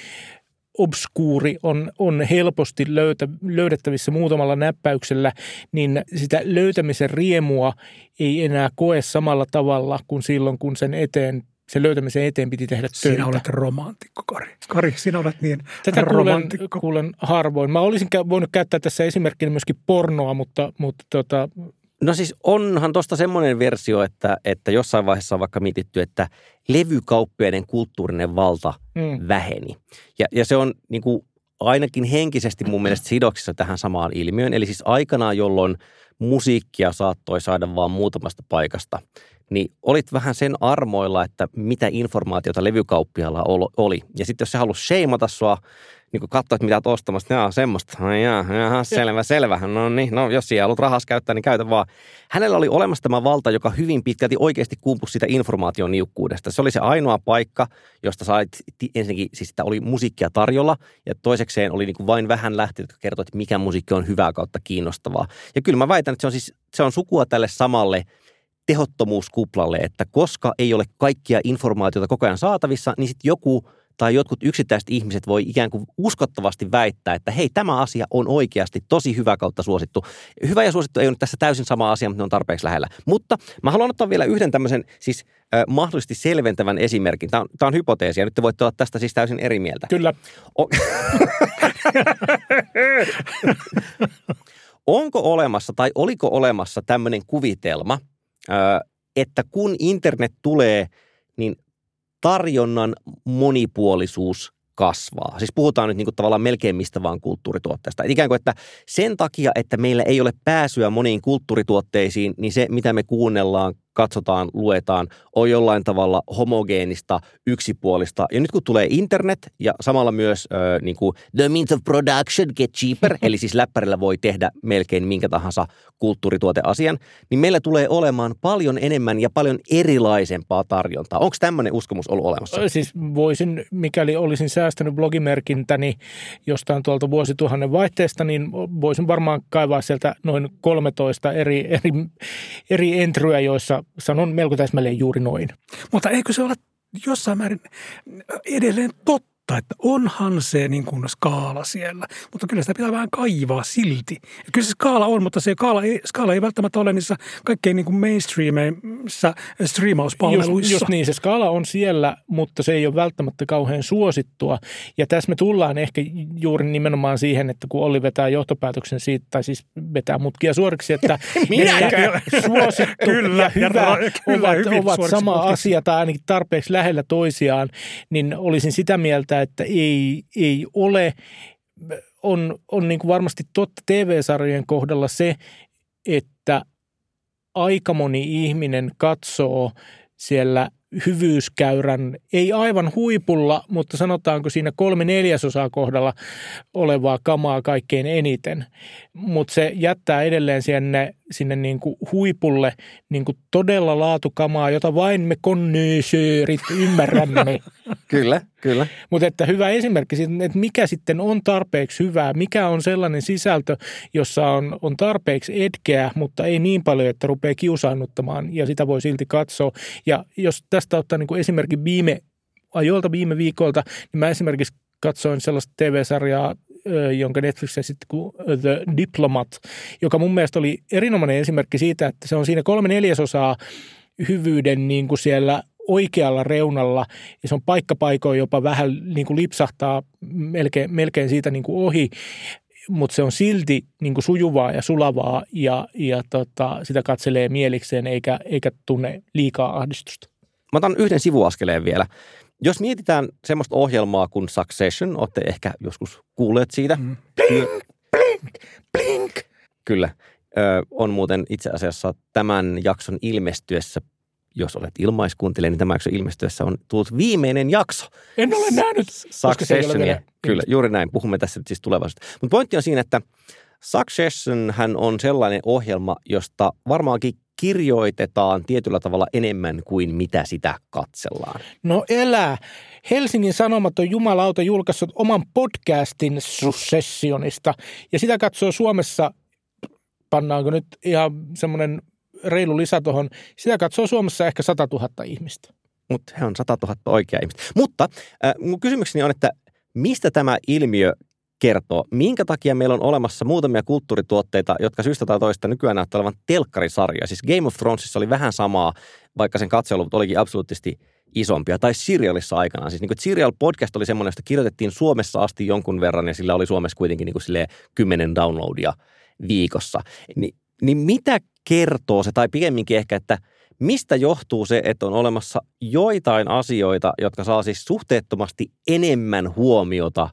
obskuuri on, on helposti löytä, löydettävissä muutamalla näppäyksellä, niin sitä löytämisen riemua ei enää koe samalla tavalla kuin silloin, kun sen eteen sen löytämisen eteen piti tehdä töitä. Sinä olet romantikko, Kari. Kari, sinä olet niin Tätä kuulen, romantikko. kuulen harvoin. Mä olisin voinut käyttää tässä esimerkkinä myöskin pornoa, mutta, mutta tota, No siis onhan tuosta semmoinen versio, että, että jossain vaiheessa on vaikka mietitty, että levykauppiaiden kulttuurinen valta mm, väheni. Ja, ja se on niin kuin ainakin henkisesti mun mielestä sidoksissa tähän samaan ilmiöön. Eli siis aikanaan, jolloin musiikkia saattoi saada vaan muutamasta paikasta, niin olit vähän sen armoilla, että mitä informaatiota levykauppialla oli. Ja sitten jos se halusi sheimata sua niin kun katsoit, mitä olet ostamassa, niin semmoista, no jaa, jaa, selvä, selvä, no niin, no jos siellä haluat rahas käyttää, niin käytä vaan. Hänellä oli olemassa tämä valta, joka hyvin pitkälti oikeasti kumpusi sitä informaation niukkuudesta. Se oli se ainoa paikka, josta sait ensinnäkin, siis sitä oli musiikkia tarjolla, ja toisekseen oli niin kuin vain vähän lähteet, jotka kertoivat, että mikä musiikki on hyvää kautta kiinnostavaa. Ja kyllä mä väitän, että se on siis, se on sukua tälle samalle tehottomuuskuplalle, että koska ei ole kaikkia informaatiota koko ajan saatavissa, niin sitten joku – tai jotkut yksittäiset ihmiset voi ikään kuin uskottavasti väittää, että hei, tämä asia on oikeasti tosi hyvä kautta suosittu. Hyvä ja suosittu ei ole tässä täysin sama asia, mutta ne on tarpeeksi lähellä. Mutta mä haluan ottaa vielä yhden tämmöisen siis äh, mahdollisesti selventävän esimerkin. Tämä on, tämä on hypoteesi ja nyt te voitte olla tästä siis täysin eri mieltä. Kyllä. O- Onko olemassa tai oliko olemassa tämmöinen kuvitelma, että kun internet tulee, niin tarjonnan monipuolisuus kasvaa. Siis puhutaan nyt niin kuin tavallaan melkein mistä vaan kulttuurituotteesta. ikään kuin, että sen takia, että meillä ei ole pääsyä moniin kulttuurituotteisiin, niin se, mitä me kuunnellaan, katsotaan, luetaan, on jollain tavalla homogeenista, yksipuolista. Ja nyt kun tulee internet ja samalla myös äh, niin kuin the means of production get cheaper, eli siis läppärillä voi tehdä melkein minkä tahansa kulttuurituoteasian, niin meillä tulee olemaan paljon enemmän ja paljon erilaisempaa tarjontaa. Onko tämmöinen uskomus ollut olemassa? Siis voisin, mikäli olisin säästänyt blogimerkintäni jostain tuolta vuosituhannen vaihteesta, niin voisin varmaan kaivaa sieltä noin 13 eri, eri, eri entryä, joissa sanon melko täsmälleen juuri noin. Mutta eikö se ole jossain määrin edelleen totta? Totta, että onhan se niin kuin skaala siellä, mutta kyllä sitä pitää vähän kaivaa silti. Kyllä se skaala on, mutta se skaala ei, skaala ei välttämättä ole niissä kaikkein niin kuin mainstreamissa striimauspalveluissa. Just, just niin, se skaala on siellä, mutta se ei ole välttämättä kauhean suosittua. Ja tässä me tullaan ehkä juuri nimenomaan siihen, että kun Olli vetää johtopäätöksen siitä, tai siis vetää mutkia suoriksi, että, että suosittu kyllä, ja hyvä ja, kyllä, ovat, ovat sama asia tai ainakin tarpeeksi lähellä toisiaan, niin olisin sitä mieltä, mieltä, että ei, ei ole. On, on niin kuin varmasti totta TV-sarjojen kohdalla se, että aika moni ihminen katsoo siellä hyvyyskäyrän, ei aivan huipulla, mutta sanotaanko siinä kolme neljäsosaa kohdalla olevaa kamaa kaikkein eniten. Mutta se jättää edelleen sinne, sinne niin kuin huipulle niin kuin todella laatukamaa, jota vain me konnyysyyrit ymmärrämme. kyllä, kyllä. Mutta että hyvä esimerkki siitä, että mikä sitten on tarpeeksi hyvää, mikä on sellainen sisältö, jossa on, on tarpeeksi etkeä, mutta ei niin paljon, että rupeaa kiusaannuttamaan ja sitä voi silti katsoa. Ja jos tästä ottaa niin kuin esimerkki viime ajoilta viime viikolta, niin mä esimerkiksi katsoin sellaista TV-sarjaa, jonka Netflix sitten kuin The Diplomat, joka mun mielestä oli erinomainen esimerkki siitä, että se on siinä kolme neljäsosaa hyvyyden niin kuin siellä oikealla reunalla ja se on paikkapaikoin jopa vähän niin kuin lipsahtaa melkein, melkein siitä niin kuin ohi, mutta se on silti niin kuin sujuvaa ja sulavaa ja, ja tota, sitä katselee mielikseen eikä, eikä tunne liikaa ahdistusta. Mä otan yhden sivuaskeleen vielä. Jos mietitään semmoista ohjelmaa kuin Succession, olette ehkä joskus kuulleet siitä. Mm. Blink, blink, blink. Kyllä. Ö, on muuten itse asiassa tämän jakson ilmestyessä jos olet ilmaiskuuntelija, niin tämä jakso ilmestyessä on tullut viimeinen jakso. En ole nähnyt. Successionia. Kyllä, juuri näin. Puhumme tässä nyt siis tulevaisuudesta. Mutta pointti on siinä, että Succession hän on sellainen ohjelma, josta varmaankin kirjoitetaan tietyllä tavalla enemmän kuin mitä sitä katsellaan. No elää. Helsingin Sanomat on jumalauta julkaissut oman podcastin Successionista ja sitä katsoo Suomessa pannaanko nyt ihan semmoinen reilu lisä tuohon. Sitä katsoo Suomessa ehkä 100 000 ihmistä. Mutta he on 100 000 oikea ihmistä. Mutta äh, mun kysymykseni on, että mistä tämä ilmiö kertoo, minkä takia meillä on olemassa muutamia kulttuurituotteita, jotka syystä tai toista nykyään näyttää olevan telkkarisarja. Siis Game of Thronesissa oli vähän samaa, vaikka sen katseluvut olikin absoluuttisesti isompia. Tai Serialissa aikanaan. Siis niin kuin, Serial podcast oli semmoinen, josta kirjoitettiin Suomessa asti jonkun verran ja sillä oli Suomessa kuitenkin niin kuin, kymmenen downloadia viikossa. Ni, niin mitä kertoo se, tai pikemminkin ehkä, että mistä johtuu se, että on olemassa joitain asioita, jotka saa siis suhteettomasti enemmän huomiota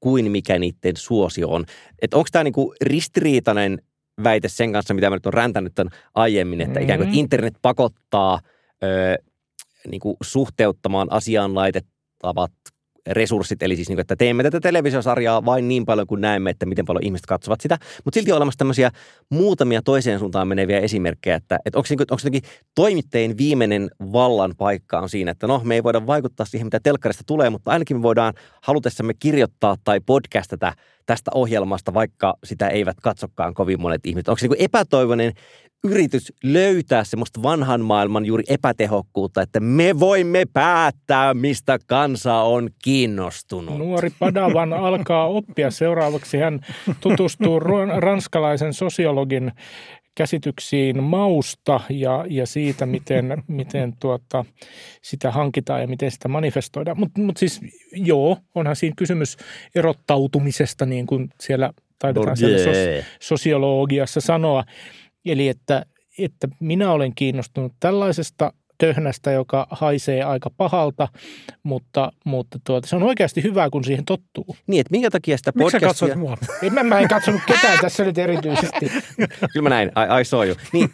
kuin mikä niiden suosio on. Että onko tämä niinku ristiriitainen väite sen kanssa, mitä mä nyt on räntänyt tämän aiemmin, että mm-hmm. ikään kuin että internet pakottaa ö, niin kuin suhteuttamaan asiaan laitettavat resurssit, eli siis niin kuin, että teemme tätä televisiosarjaa vain niin paljon kuin näemme, että miten paljon ihmiset katsovat sitä. Mutta silti on olemassa tämmöisiä muutamia toiseen suuntaan meneviä esimerkkejä, että, että onko, se, onko se toimittajien viimeinen vallan paikka on siinä, että no me ei voida vaikuttaa siihen, mitä telkkarista tulee, mutta ainakin me voidaan halutessamme kirjoittaa tai podcastata tästä ohjelmasta, vaikka sitä eivät katsokaan kovin monet ihmiset. Onko se niin epätoivoinen yritys löytää semmoista vanhan maailman juuri epätehokkuutta, että me voimme päättää, mistä kansa on kiinnostunut. Nuori Padavan alkaa oppia. Seuraavaksi hän tutustuu ranskalaisen sosiologin käsityksiin mausta ja, ja siitä, miten, miten tuota, sitä hankitaan ja miten sitä manifestoidaan. Mutta mut siis joo, onhan siinä kysymys erottautumisesta, niin kuin siellä taidetaan siellä sos, sosiologiassa sanoa. Eli että, että minä olen kiinnostunut tällaisesta töhnästä, joka haisee aika pahalta, mutta, mutta tuota, se on oikeasti hyvää, kun siihen tottuu. Niin, että minkä takia sitä podcastia... Miksi sä mua? En, mä, mä en katsonut ketään tässä nyt erityisesti. Kyllä mä näin, I, I saw you. Niin,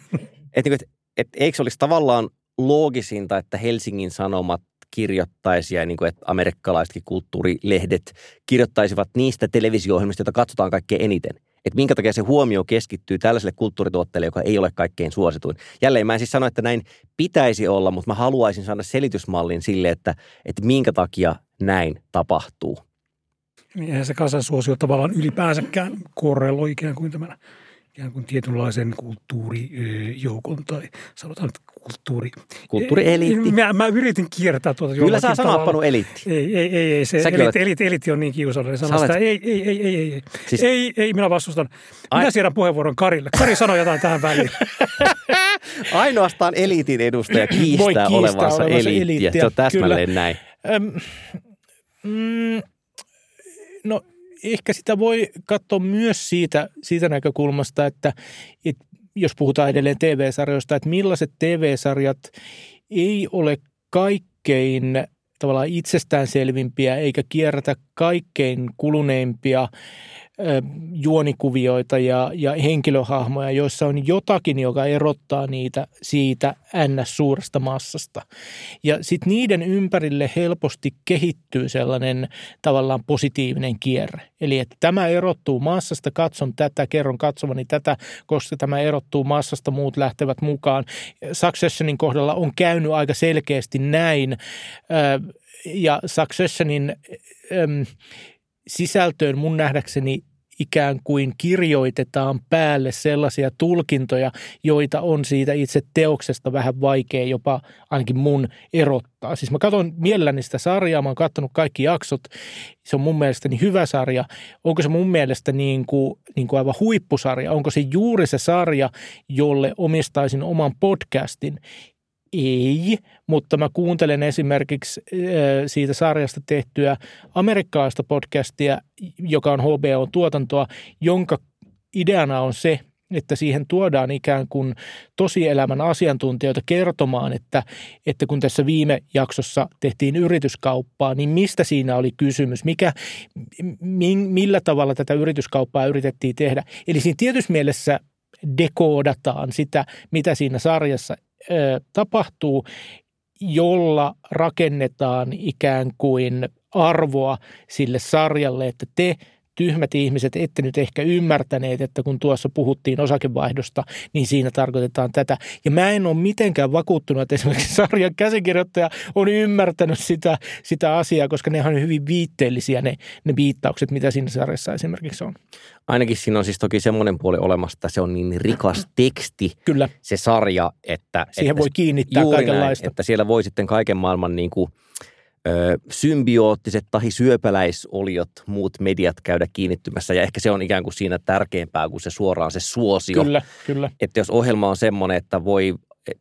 että et, et, eikö olisi tavallaan loogisinta, että Helsingin Sanomat kirjoittaisi ja niin kuin, että amerikkalaisetkin kulttuurilehdet kirjoittaisivat niistä televisio-ohjelmista, joita katsotaan kaikkein eniten että minkä takia se huomio keskittyy tällaiselle kulttuurituotteelle, joka ei ole kaikkein suosituin. Jälleen mä en siis sano, että näin pitäisi olla, mutta mä haluaisin saada selitysmallin sille, että, että minkä takia näin tapahtuu. Niin eihän se kansansuosio tavallaan ylipäänsäkään korreloi ikään kuin tämän ikään kuin tietynlaisen kulttuurijoukon tai sanotaan että kulttuuri... Kulttuurieliitti. Mä, mä yritin kiertää tuota Kyllä saa sanoa Panu eliitti. Ei, ei, ei, ei se eliitti, olet... eliitti, eliitti, on niin kiusallinen sana. Olet... Ei, ei, ei, ei, ei, ei. Siis... ei, ei, minä vastustan. Minä Ai... siirrän puheenvuoron Karille. Kari sanoi jotain tähän väliin. Ainoastaan eliitin edustaja kiistää, kiistää olevansa eliittiä. eliittiä. Se on täsmälleen Kyllä. näin. Öm, mm, no ehkä sitä voi katsoa myös siitä, siitä näkökulmasta, että, että jos puhutaan edelleen TV-sarjoista, että millaiset TV-sarjat ei ole kaikkein tavallaan itsestäänselvimpiä eikä kierrätä kaikkein kuluneimpia juonikuvioita ja, ja henkilöhahmoja, joissa on jotakin, joka erottaa niitä siitä ns. suuresta massasta. Ja sitten niiden ympärille helposti kehittyy sellainen tavallaan positiivinen kierre. Eli että tämä erottuu massasta, katson tätä, kerron katsovani tätä, koska tämä erottuu massasta, muut lähtevät mukaan. Successionin kohdalla on käynyt aika selkeästi näin. Ja Successionin sisältöön mun nähdäkseni ikään kuin kirjoitetaan päälle sellaisia tulkintoja, joita on siitä itse teoksesta vähän vaikea jopa ainakin mun erottaa. Siis mä katson mielelläni sitä sarjaa, mä oon katsonut kaikki jaksot, se on mun mielestäni hyvä sarja. Onko se mun mielestä niin kuin, niin kuin aivan huippusarja? Onko se juuri se sarja, jolle omistaisin oman podcastin? Ei, mutta mä kuuntelen esimerkiksi siitä sarjasta tehtyä amerikkalaista podcastia, joka on HBO-tuotantoa, jonka ideana on se, että siihen tuodaan ikään kuin tosielämän asiantuntijoita kertomaan, että, että kun tässä viime jaksossa tehtiin yrityskauppaa, niin mistä siinä oli kysymys, mikä, millä tavalla tätä yrityskauppaa yritettiin tehdä. Eli siinä tietyssä mielessä dekoodataan sitä, mitä siinä sarjassa tapahtuu, jolla rakennetaan ikään kuin arvoa sille sarjalle, että te – tyhmät ihmiset ette nyt ehkä ymmärtäneet, että kun tuossa puhuttiin osakevaihdosta, niin siinä tarkoitetaan tätä. Ja mä en ole mitenkään vakuuttunut, että esimerkiksi sarjan käsikirjoittaja on ymmärtänyt sitä, sitä asiaa, koska ne on hyvin viitteellisiä ne, ne viittaukset, mitä siinä sarjassa esimerkiksi on. Ainakin siinä on siis toki semmoinen puoli olemassa, että se on niin rikas teksti Kyllä. se sarja, että... Siihen että voi kiinnittää kaikenlaista. Näin, että siellä voi sitten kaiken maailman niin kuin – symbioottiset tai syöpäläisoliot, muut mediat käydä kiinnittymässä. Ja ehkä se on ikään kuin siinä tärkeämpää kuin se suoraan se suosio. Kyllä, kyllä. Että jos ohjelma on semmoinen, että voi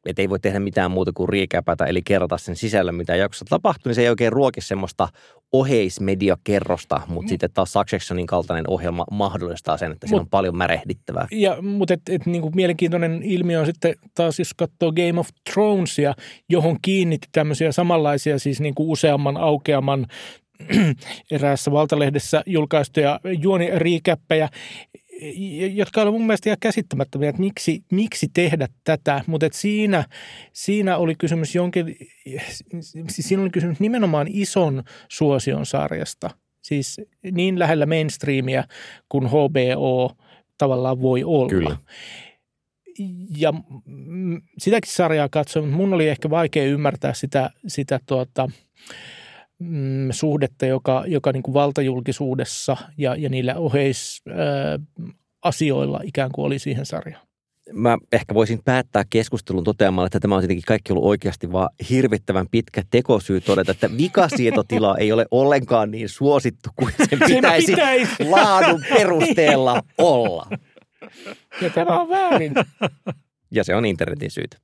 että ei voi tehdä mitään muuta kuin riikäpätä, eli kerrota sen sisällä, mitä jaksossa tapahtuu, niin se ei oikein ruoki semmoista oheismediakerrosta, mutta mm. sitten taas Successionin kaltainen ohjelma mahdollistaa sen, että siinä on paljon märehdittävää. Ja, mutta et, et, niin kuin mielenkiintoinen ilmiö on sitten taas, jos katsoo Game of Thronesia, johon kiinnitti tämmöisiä samanlaisia siis niin kuin useamman aukeaman eräässä valtalehdessä julkaistuja juoniriikäppejä, jotka olivat mun mielestä ihan käsittämättömiä, että miksi, miksi tehdä tätä, mutta että siinä, siinä oli kysymys jonkin, siinä oli kysymys nimenomaan ison suosion sarjasta, siis niin lähellä mainstreamia kuin HBO tavallaan voi olla. Kyllä. Ja sitäkin sarjaa katsoin, mutta mun oli ehkä vaikea ymmärtää sitä, sitä tuota, mm, suhdetta, joka, joka niin kuin valtajulkisuudessa ja, ja niillä oheisasioilla ikään kuin oli siihen sarjaan. Mä ehkä voisin päättää keskustelun toteamalla, että tämä on tietenkin kaikki ollut oikeasti vaan hirvittävän pitkä tekosyy todeta, että vikasietotila ei ole ollenkaan niin suosittu kuin sen pitäisi, pitäisi. laadun perusteella olla. Ja tämä on väärin. Ja se on internetin syytä.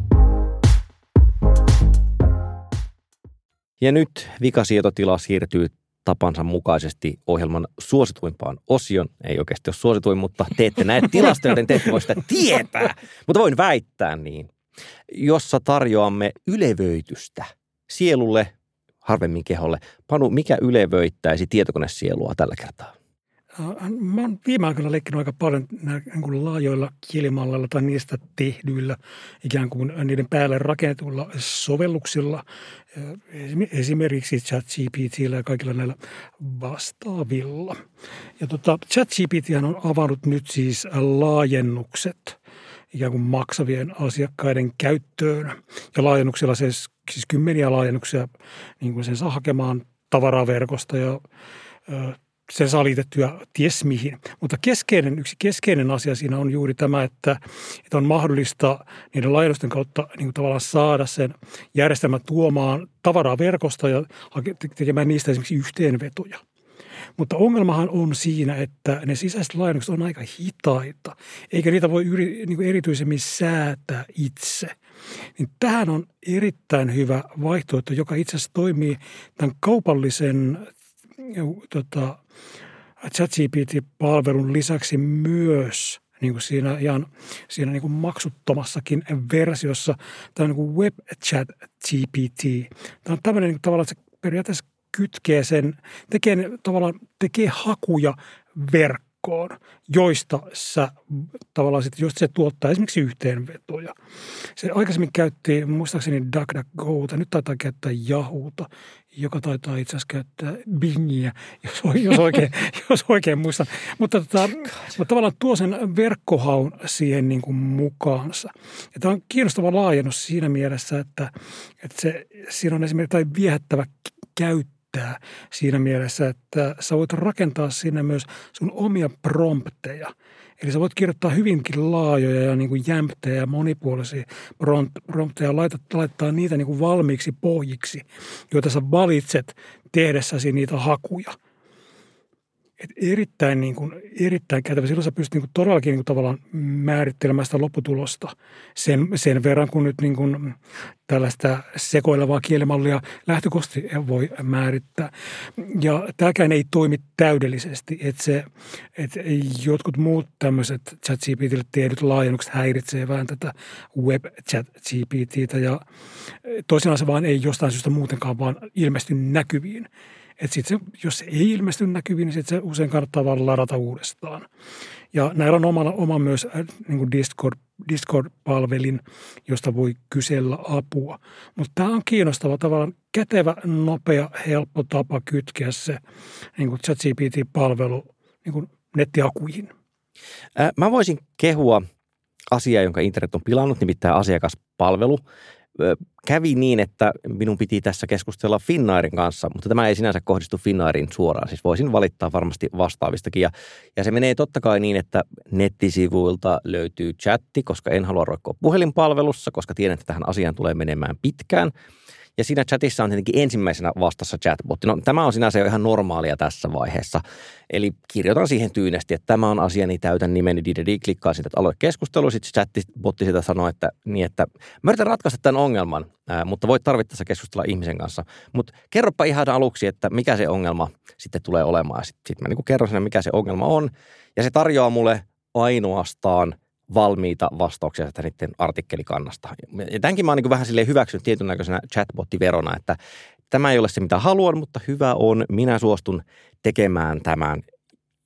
Ja nyt vikasietotila siirtyy tapansa mukaisesti ohjelman suosituimpaan osion. Ei oikeasti ole suosituin, mutta te ette näe tilastoja, joten te ette voi sitä tietää. Mutta voin väittää niin. Jossa tarjoamme ylevöitystä sielulle, harvemmin keholle. Panu, mikä ylevöittäisi tietokonesielua tällä kertaa? Mä oon viime aikoina leikkinyt aika paljon niin kuin laajoilla kielimalleilla tai niistä tehdyillä ikään kuin niiden päälle rakennetuilla sovelluksilla, esimerkiksi ChatGPTillä ja kaikilla näillä vastaavilla. Ja tota, ChatGPT on avannut nyt siis laajennukset ikään kuin maksavien asiakkaiden käyttöön. Ja laajennuksilla siis, siis kymmeniä laajennuksia niin kuin sen saa hakemaan tavaraverkosta ja sen saa liitettyä ties mihin. Mutta keskeinen, yksi keskeinen asia siinä on juuri tämä, että, että on mahdollista niiden laajennusten kautta niin kuin tavallaan saada sen järjestelmän tuomaan tavaraa verkosta ja tekemään niistä esimerkiksi yhteenvetoja. Mutta ongelmahan on siinä, että ne sisäiset laajennukset on aika hitaita, eikä niitä voi yri, niin erityisemmin säätää itse. Niin tähän on erittäin hyvä vaihtoehto, joka itse asiassa toimii tämän kaupallisen tota, ChatGPT-palvelun lisäksi myös niin kuin siinä, ihan, siinä niin kuin maksuttomassakin versiossa, tämä niin kuin Web GPT. Tämä on tämmöinen niin kuin tavallaan, että se periaatteessa kytkee sen, tekee, tavallaan tekee hakuja verkkoon verkkoon, joista sä tavallaan sit, joista se tuottaa esimerkiksi yhteenvetoja. Se aikaisemmin käytti muistaakseni DuckDuckGota, nyt taitaa käyttää Yahoota, joka taitaa itse asiassa käyttää Bingiä, jos, jos, oikein, jos oikein muistan. Mutta, tota, mutta tavallaan tuo sen verkkohaun siihen niin kuin mukaansa. Ja tämä on kiinnostava laajennus siinä mielessä, että, että se, siinä on esimerkiksi tai viehättävä käyttö riittää siinä mielessä, että sä voit rakentaa sinne myös sun omia prompteja. Eli sä voit kirjoittaa hyvinkin laajoja ja niin kuin jämptejä ja monipuolisia prompteja, laitat, laittaa niitä niin kuin valmiiksi pohjiksi, joita sä valitset tehdessäsi niitä hakuja – et erittäin, niin kuin, erittäin käytävä. Silloin sä pystyt niin kuin todellakin niin kuin tavallaan määrittelemään sitä lopputulosta sen, sen verran, kun nyt niin kuin tällaista sekoilevaa kielimallia lähtökohtaisesti voi määrittää. Ja tämäkään ei toimi täydellisesti, että, se, että jotkut muut tämmöiset chat-GPTille tehdyt laajennukset häiritsee vähän tätä web chat GPTtä ja toisinaan se vaan ei jostain syystä muutenkaan vaan ilmesty näkyviin – että sit se, jos se ei ilmesty näkyviin, niin sit se usein kannattaa vaan ladata uudestaan. Ja näillä on oma, oma myös äh, niin kuin Discord, Discord-palvelin, josta voi kysellä apua. Mutta tämä on kiinnostava tavallaan kätevä, nopea, helppo tapa kytkeä se niin kuin ChatGPT-palvelu niin kuin nettiakuihin. Mä voisin kehua asiaa, jonka internet on pilannut, nimittäin asiakaspalvelu kävi niin, että minun piti tässä keskustella Finnairin kanssa, mutta tämä ei sinänsä kohdistu Finnairin suoraan. Siis voisin valittaa varmasti vastaavistakin. Ja, ja se menee totta kai niin, että nettisivuilta löytyy chatti, koska en halua roikkoa puhelinpalvelussa, koska tiedän, että tähän asiaan tulee menemään pitkään. Ja siinä chatissa on tietenkin ensimmäisenä vastassa chatbotti. No tämä on sinänsä jo ihan normaalia tässä vaiheessa. Eli kirjoitan siihen tyynesti, että tämä on asia, niin täytän nimeni, didedi, klikkaa sitä, että aloita keskustelu, sitten chatbotti sitä sanoo, että, niin, että mä yritän ratkaista tämän ongelman, mutta voit tarvittaessa keskustella ihmisen kanssa. Mutta kerropa ihan aluksi, että mikä se ongelma sitten tulee olemaan. Sitten sit mä niin kerron sinne, mikä se ongelma on. Ja se tarjoaa mulle ainoastaan valmiita vastauksia sitä niiden artikkelikannasta. Ja tämänkin mä oon niin vähän sille hyväksynyt tietyn näköisenä chatbottiverona, että tämä ei ole se, mitä haluan, mutta hyvä on, minä suostun tekemään tämän.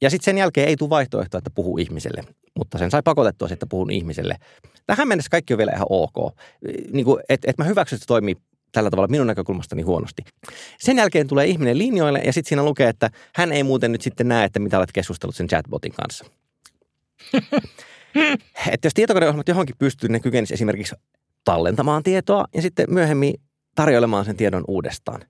Ja sitten sen jälkeen ei tule vaihtoehtoa, että puhuu ihmiselle, mutta sen sai pakotettua, että puhun ihmiselle. Tähän mennessä kaikki on vielä ihan ok. Niin että et mä hyväksyn, että se toimii tällä tavalla minun näkökulmastani huonosti. Sen jälkeen tulee ihminen linjoille ja sitten siinä lukee, että hän ei muuten nyt sitten näe, että mitä olet keskustellut sen chatbotin kanssa. että jos tietokoneohjelmat johonkin pystyy, ne kykenisi esimerkiksi tallentamaan tietoa ja sitten myöhemmin tarjoilemaan sen tiedon uudestaan.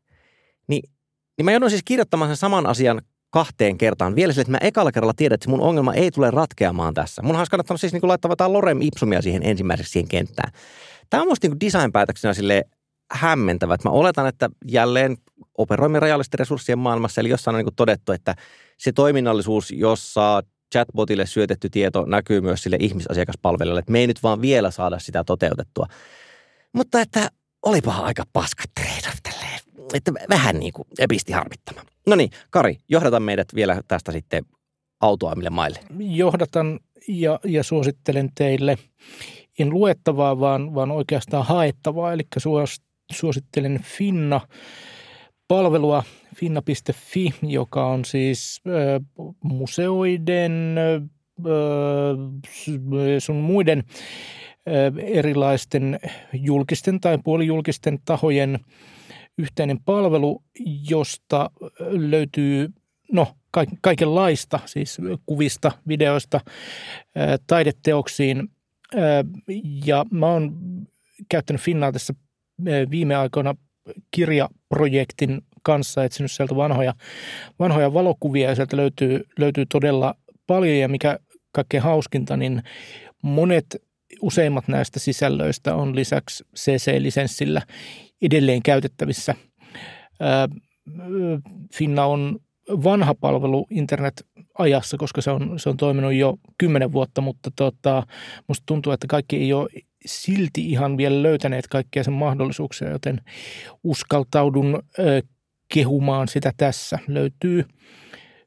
Niin, niin mä joudun siis kirjoittamaan sen saman asian kahteen kertaan. Vielä sille, että mä ekalla kerralla tiedän, että mun ongelma ei tule ratkeamaan tässä. Mun olisi kannattanut siis niin laittaa jotain Lorem Ipsumia siihen ensimmäiseksi siihen kenttään. Tämä on musta niin design-päätöksenä sille hämmentävät. Mä oletan, että jälleen operoimme rajallisten resurssien maailmassa, eli jossain on niin todettu, että se toiminnallisuus, jossa chatbotille syötetty tieto näkyy myös sille ihmisasiakaspalvelijalle, että me ei nyt vaan vielä saada sitä toteutettua. Mutta että olipa aika paskat trade tälleen, että vähän niin kuin episti harmittamaan. No niin, Kari, johdata meidät vielä tästä sitten autoamille maille. Johdatan ja, ja suosittelen teille en luettavaa, vaan, vaan oikeastaan haettavaa, eli suosittelen Finna palvelua finna.fi, joka on siis museoiden, sun muiden erilaisten julkisten tai puolijulkisten tahojen yhteinen palvelu, josta löytyy no, kaikenlaista, siis kuvista, videoista, taideteoksiin. Ja mä oon käyttänyt Finnaa tässä viime aikoina kirjaprojektin kanssa etsinyt sieltä vanhoja, vanhoja valokuvia ja sieltä löytyy, löytyy todella paljon ja mikä kaikkein hauskinta, niin monet useimmat näistä sisällöistä on lisäksi CC-lisenssillä edelleen käytettävissä. Finna on vanha palvelu internet-ajassa, koska se on, se on toiminut jo kymmenen vuotta, mutta tota, musta tuntuu, että kaikki ei ole silti ihan vielä löytäneet kaikkia sen mahdollisuuksia, joten uskaltaudun ö, kehumaan sitä tässä. Löytyy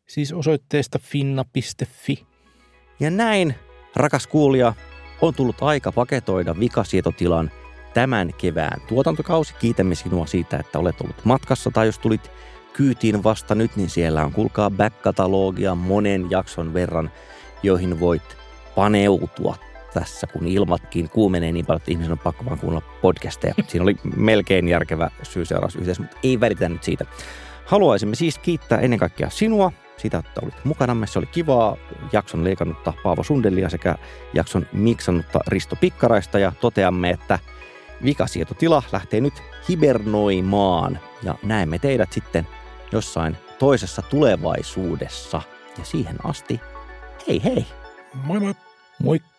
siis osoitteesta finna.fi. Ja näin, rakas kuulija, on tullut aika paketoida vikasietotilan tämän kevään tuotantokausi. Kiitämme sinua siitä, että olet ollut matkassa tai jos tulit kyytiin vasta nyt, niin siellä on kuulkaa back-katalogia monen jakson verran, joihin voit paneutua tässä, kun ilmatkin kuumenee niin paljon, että ihmisen on pakko vaan kuunnella podcasteja. Siinä oli melkein järkevä syy-seurausyhteys, mutta ei välitä nyt siitä. Haluaisimme siis kiittää ennen kaikkea sinua siitä, että olit mukanamme. Se oli kivaa jakson leikannutta Paavo Sundelia sekä jakson miksannutta Risto Pikkaraista ja toteamme, että vikasietotila lähtee nyt hibernoimaan ja näemme teidät sitten jossain toisessa tulevaisuudessa. Ja siihen asti, hei hei! Moi moi! Moikka!